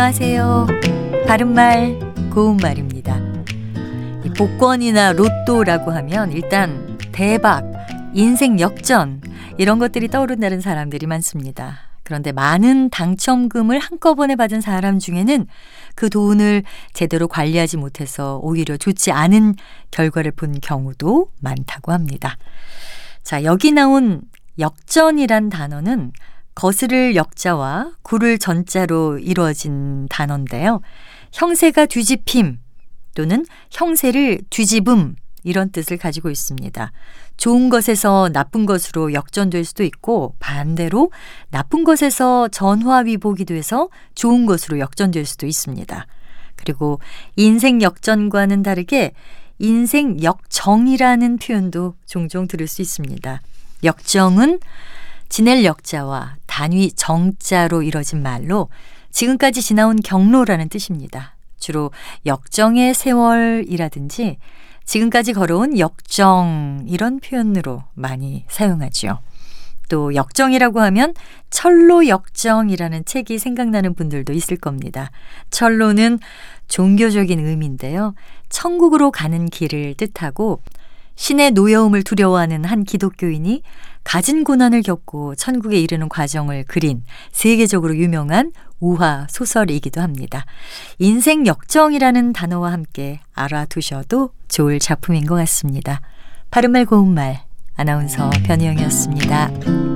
안녕하세요. 바른말, 고운말입니다. 복권이나 로또라고 하면 일단 대박, 인생 역전, 이런 것들이 떠오른다는 사람들이 많습니다. 그런데 많은 당첨금을 한꺼번에 받은 사람 중에는 그 돈을 제대로 관리하지 못해서 오히려 좋지 않은 결과를 본 경우도 많다고 합니다. 자, 여기 나온 역전이란 단어는 거스를 역자와 구를 전자로 이루어진 단어인데요. 형세가 뒤집힘 또는 형세를 뒤집음 이런 뜻을 가지고 있습니다. 좋은 것에서 나쁜 것으로 역전될 수도 있고 반대로 나쁜 것에서 전화위복이 돼서 좋은 것으로 역전될 수도 있습니다. 그리고 인생 역전과는 다르게 인생 역정이라는 표현도 종종 들을 수 있습니다. 역정은 지낼 역자와 단위 정자로 이뤄진 말로 지금까지 지나온 경로라는 뜻입니다. 주로 역정의 세월이라든지 지금까지 걸어온 역정 이런 표현으로 많이 사용하죠. 또 역정이라고 하면 철로 역정이라는 책이 생각나는 분들도 있을 겁니다. 철로는 종교적인 의미인데요. 천국으로 가는 길을 뜻하고 신의 노여움을 두려워하는 한 기독교인이 가진 고난을 겪고 천국에 이르는 과정을 그린 세계적으로 유명한 우화 소설이기도 합니다. 인생 역정이라는 단어와 함께 알아두셔도 좋을 작품인 것 같습니다. 바른말 고운말 아나운서 변희영이었습니다.